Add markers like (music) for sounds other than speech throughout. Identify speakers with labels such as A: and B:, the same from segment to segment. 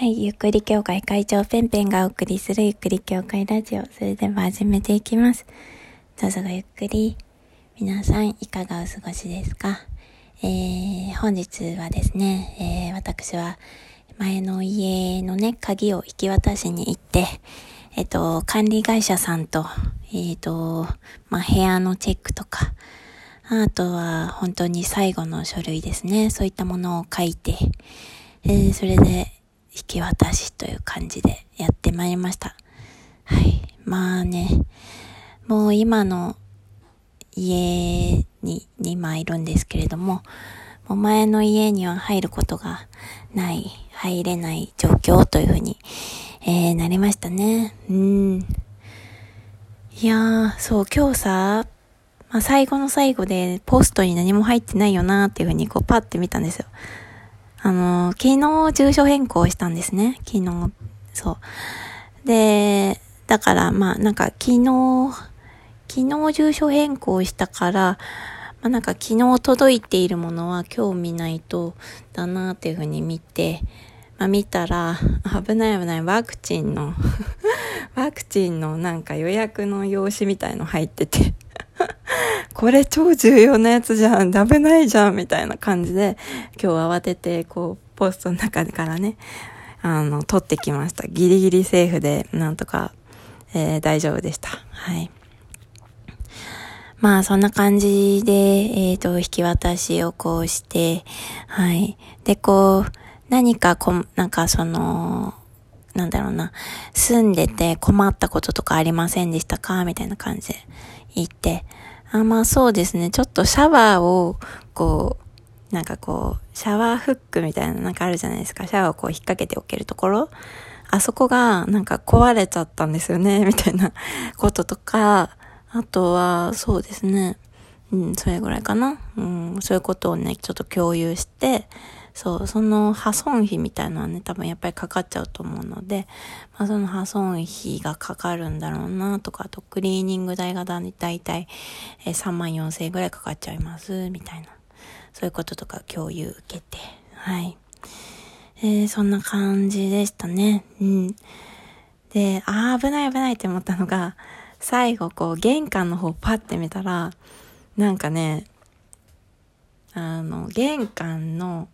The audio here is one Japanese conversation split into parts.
A: はい、ゆっくり協会会長ペンペンがお送りするゆっくり協会ラジオ。それでは始めていきます。どうぞごゆっくり。皆さんいかがお過ごしですか？えー、本日はですね、えー、私は前の家のね、鍵を引き渡しに行って、えっ、と、管理会社さんと、えっ、と、まあ、部屋のチェックとか、あとは本当に最後の書類ですね。そういったものを書いて、えー、それで引き渡しという感じでやってまいりました。はい。まあね、もう今の家にに今いるんですけれども、もう前の家には入ることがない、入れない状況というふうに、えー、なりましたね。うん。いやー、そう、今日さ、まあ、最後の最後でポストに何も入ってないよなーっていうふうにこうパッて見たんですよ。あの、昨日住所変更したんですね。昨日、そう。で、だからまあなんか昨日、昨日住所変更したから、まあなんか昨日届いているものは今日見ないとだなっていうふうに見て、まあ見たら、危ない危ないワクチンの (laughs) ワクチンのなんか予約の用紙みたいの入っててこれ超重要なやつじゃん、危ないじゃん、みたいな感じで、今日慌てて、こう、ポストの中からね、あの、取ってきました。ギリギリセーフで、なんとか、えー、大丈夫でした。はい。まあ、そんな感じで、えっ、ー、と、引き渡しをこうして、はい。で、こう、何かこ、なんかその、なんだろうな、住んでて困ったこととかありませんでしたか？みたいな感じで言って、あ、まあそうですね。ちょっとシャワーを、こう、なんかこう、シャワーフックみたいななんかあるじゃないですか。シャワーをこう引っ掛けておけるところ。あそこがなんか壊れちゃったんですよね、みたいなこととか、あとは、そうですね。うん、それぐらいかな。うん、そういうことをね、ちょっと共有して、そう、その破損費みたいなのはね、多分やっぱりかかっちゃうと思うので、まあ、その破損費がかかるんだろうなとか、あとクリーニング代がだいたい3万4千円ぐらいかかっちゃいます、みたいな。そういうこととか共有受けて、はい。えー、そんな感じでしたね。うん。で、あー危ない危ないって思ったのが、最後こう玄関の方パッて見たら、なんかね、あの、玄関の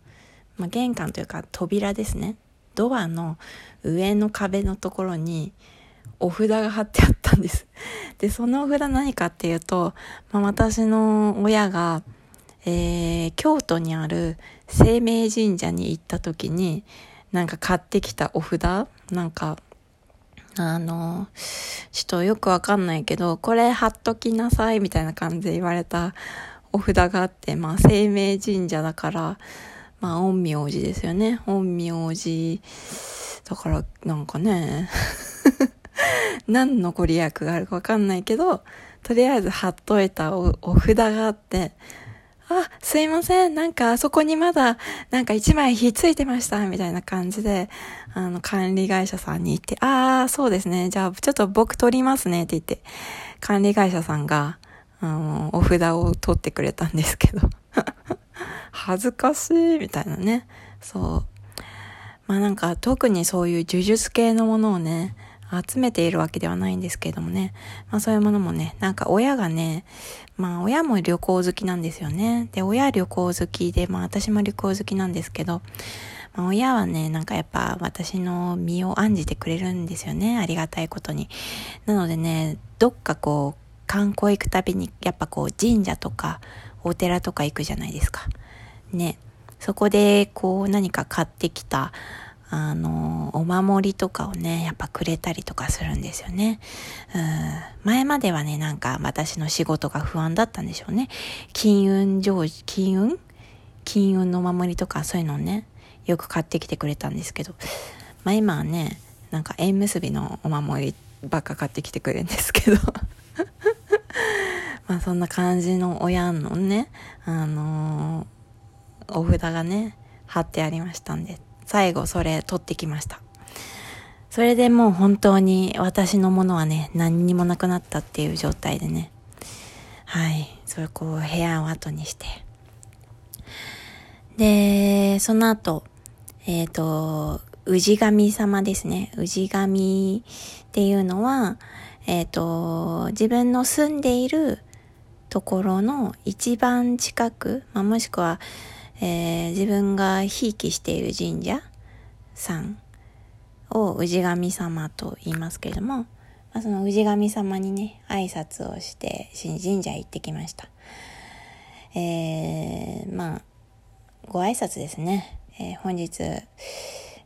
A: まあ、玄関というか扉ですねドアの上の壁のところにお札が貼ってあったんです。(laughs) で、そのお札何かっていうと、まあ、私の親が、えー、京都にある生命神社に行った時に、なんか買ってきたお札なんか、あの、ちょっとよくわかんないけど、これ貼っときなさいみたいな感じで言われたお札があって、まあ生命神社だから、まあ、陰陽師ですよね。陰陽師。だから、なんかね、(laughs) 何のご利益があるかわかんないけど、とりあえず貼っといたお札があって、あ、すいません。なんか、あそこにまだ、なんか一枚ひっついてました。みたいな感じで、あの、管理会社さんに行って、ああ、そうですね。じゃあ、ちょっと僕取りますね。って言って、管理会社さんが、あの、お札を取ってくれたんですけど。恥ずかしいみたいなね。そう。まあなんか特にそういう呪術系のものをね、集めているわけではないんですけれどもね。まあそういうものもね、なんか親がね、まあ親も旅行好きなんですよね。で、親旅行好きで、まあ私も旅行好きなんですけど、まあ、親はね、なんかやっぱ私の身を案じてくれるんですよね。ありがたいことに。なのでね、どっかこう、観光行くたびに、やっぱこう神社とかお寺とか行くじゃないですか。ね、そこでこう何か買ってきた、あの、お守りとかをね、やっぱくれたりとかするんですよね。うん前まではね、なんか私の仕事が不安だったんでしょうね。金運上、金運？金運のお守りとかそういうのをね、よく買ってきてくれたんですけど、まあ今はね、なんか縁結びのお守りばっか買ってきてくれるんですけどまあそんな感じの親のね、あのーお札がね、貼ってありましたんで、最後それ取ってきました。それでもう本当に私のものはね、何にもなくなったっていう状態でね、はい、それこう部屋を後にして。で、その後、えっ、ー、と、氏神様ですね。氏神っていうのは、えっ、ー、と、自分の住んでいるところの一番近く、まあ、もしくは、えー、自分がひいきしている神社さんを氏神様と言いますけれども、まあ、その氏神様にね、挨拶をして神社へ行ってきました。えー、まあ、ご挨拶ですね。えー、本日、え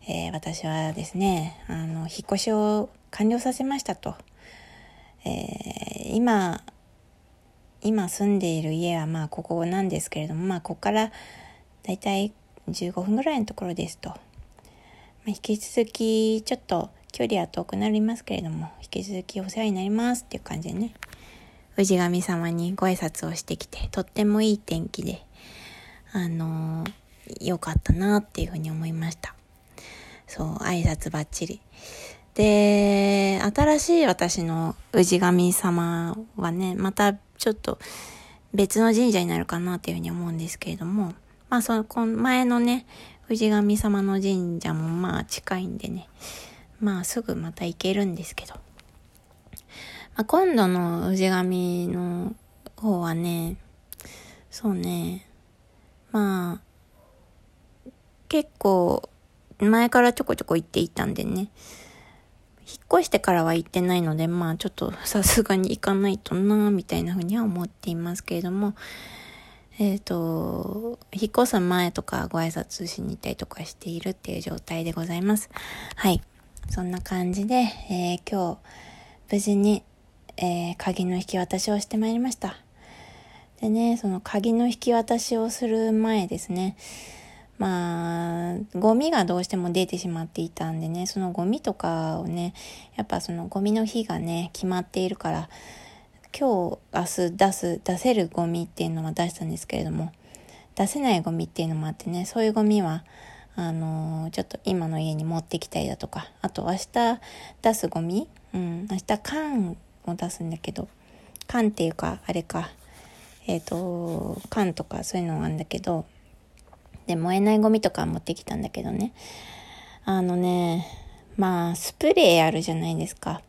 A: ー、私はですね、あの、引っ越しを完了させましたと。えー、今、今住んでいる家はまあここなんですけれども、まあここからだいたい15分ぐらいのところですと。まあ、引き続きちょっと距離は遠くなりますけれども、引き続きお世話になりますっていう感じでね、氏神様にご挨拶をしてきて、とってもいい天気で、あのー、かったなっていうふうに思いました。そう、挨拶ばっちり。で、新しい私の氏神様はね、またちょっと別の神社になるかなっていうふうに思うんですけれども、まあその、この前のね、氏神様の神社もまあ近いんでね、まあすぐまた行けるんですけど、まあ、今度の氏神の方はね、そうね、まあ、結構前からちょこちょこ行っていたんでね、引っ越してからは行ってないので、まあちょっとさすがに行かないとなみたいな風には思っていますけれども、えっ、ー、と、引っ越す前とかご挨拶しに行ったりとかしているっていう状態でございます。はい。そんな感じで、えー、今日、無事に、えー、鍵の引き渡しをしてまいりました。でね、その鍵の引き渡しをする前ですね、まあ、ゴミがどうしても出てしまっていたんでね、そのゴミとかをね、やっぱそのゴミの日がね、決まっているから、今日、明日出す、出せるゴミっていうのは出したんですけれども、出せないゴミっていうのもあってね、そういうゴミは、あのー、ちょっと今の家に持ってきたりだとか、あと明日出すゴミうん、明日缶を出すんだけど、缶っていうか、あれか、えっ、ー、と、缶とかそういうのがあるんだけど、で、燃えないゴミとか持ってきたんだけどね。あのね、まあ、スプレーあるじゃないですか。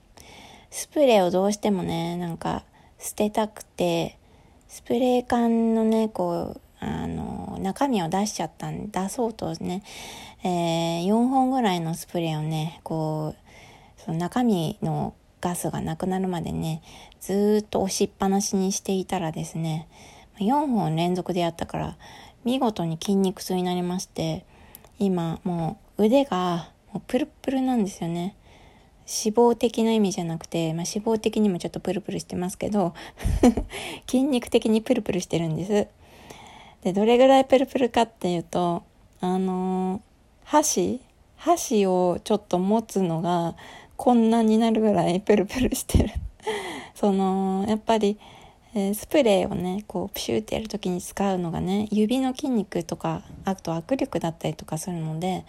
A: スプレーをどうしてもね、なんか、捨てたくて、スプレー缶のね、こう、あの、中身を出しちゃったん出そうとね、えー、4本ぐらいのスプレーをね、こう、その中身のガスがなくなるまでね、ずっと押しっぱなしにしていたらですね、4本連続でやったから、見事に筋肉痛になりまして、今もう腕がもうプルプルなんですよね。脂肪的な意味じゃなくて、まあ、脂肪的にもちょっとプルプルしてますけど (laughs) 筋肉的にプルプルしてるんです。で、どれぐらいプルプルかっていうと、あのー、箸箸をちょっと持つのがこんなになるぐらいプルプルしてるその、やっぱりえ、スプレーをねこうプシューってやる時に使うのがね指の筋肉とかあと握力だったりとかするので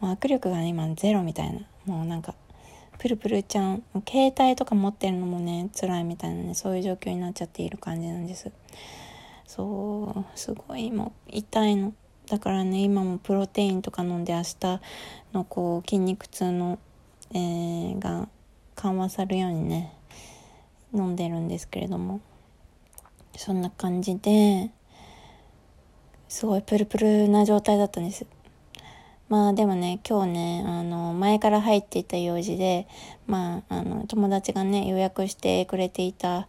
A: もう握力が、ね、今ゼロみたいな。もうなんかプルプルちゃん携帯とか持ってるのもね辛いみたいなねそういう状況になっちゃっている感じなんです。そうすごいもう痛いの。だからね今もプロテインとか飲んで明日のこう筋肉痛の、えー、が緩和されるようにね飲んでるんですけれども。そんな感じで、すごいプルプルな状態だったんです。まあでもね、今日ね、あの、前から入っていた用事で、まあ、あの、友達がね、予約してくれていた、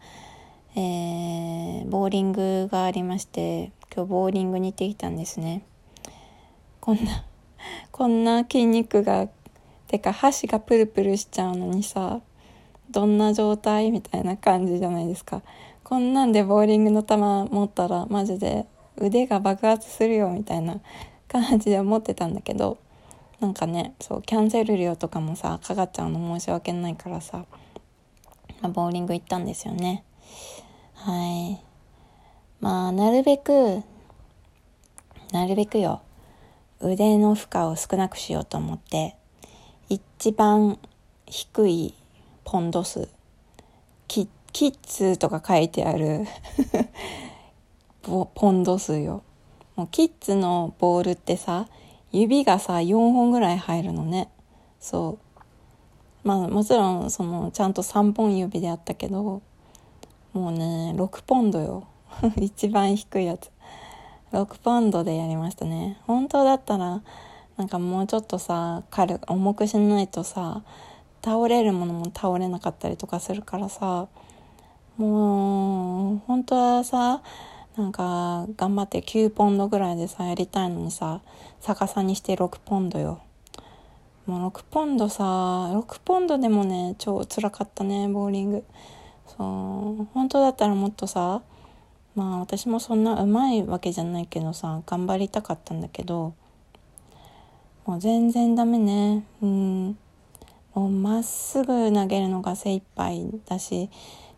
A: えー、ボーリングがありまして、今日ボーリングに行ってきたんですね。こんな、こんな筋肉が、てか箸がプルプルしちゃうのにさ、どんな状態？みたいな感じじゃないですか。こんなんでボーリングの球持ったらマジで腕が爆発するよみたいな (laughs) 感じで思ってたんだけどなんかねそうキャンセル料とかもさかかっちゃうの申し訳ないからさ、まあ、ボーリング行ったんですよね。はい。まあなるべくなるべくよ。腕の負荷を少なくしようと思って一番低いポンド数切っキッズとか書いてある (laughs) ポンド数よ。もうキッズのボールってさ、指がさ、4本ぐらい入るのね。そう。まあもちろん、その、ちゃんと3本指であったけど、もうね、6ポンドよ。(laughs) 一番低いやつ。6ポンドでやりましたね。本当だったら、なんかもうちょっとさ、軽、重くしないとさ、倒れるものも倒れなかったりとかするからさ、もう、本当はさ、なんか、頑張って9ポンドぐらいでさ、やりたいのにさ、逆さにして6ポンドよ。もう6ポンドさ、6ポンドでもね、超辛かったね、ボーリング。そう、本当だったらもっとさ、まあ私もそんな上手いわけじゃないけどさ、頑張りたかったんだけど、もう全然ダメね。うん。もうまっすぐ投げるのが精一杯だし、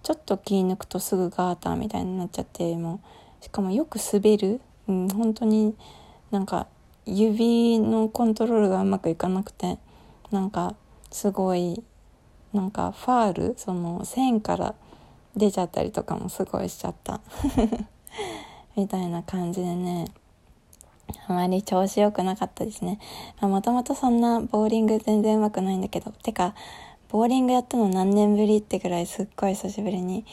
A: ちょっと気抜くとすぐガーターみたいになっちゃってもうしかもよく滑る、うん、本当になんか指のコントロールがうまくいかなくてなんかすごいなんかファールその線から出ちゃったりとかもすごいしちゃった。(laughs) みたいな感じでね。あまり調子良くなかったですね。もともとそんなボーリング全然上手くないんだけど、てか、ボーリングやったの何年ぶりってくらいすっごい久しぶりに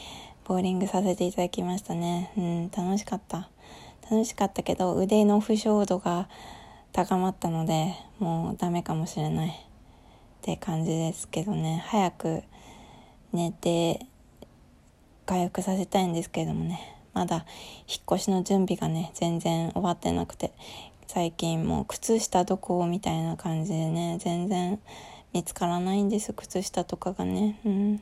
A: ボーリングさせていただきましたね。うん、楽しかった。楽しかったけど、腕の負傷度が高まったので、もうダメかもしれないって感じですけどね。早く寝て回復させたいんですけどもね。まだ引っ越しの準備がね、全然終わってなくて、最近もう靴下どこみたいな感じでね、全然見つからないんです、靴下とかがね。うん。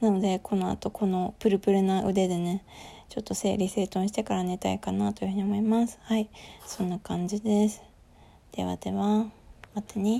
A: なのでこの後このプルプルな腕でねちょっと整理整頓してから寝たいかなというふうに思います。はい。そんな感じです。ではではまたね。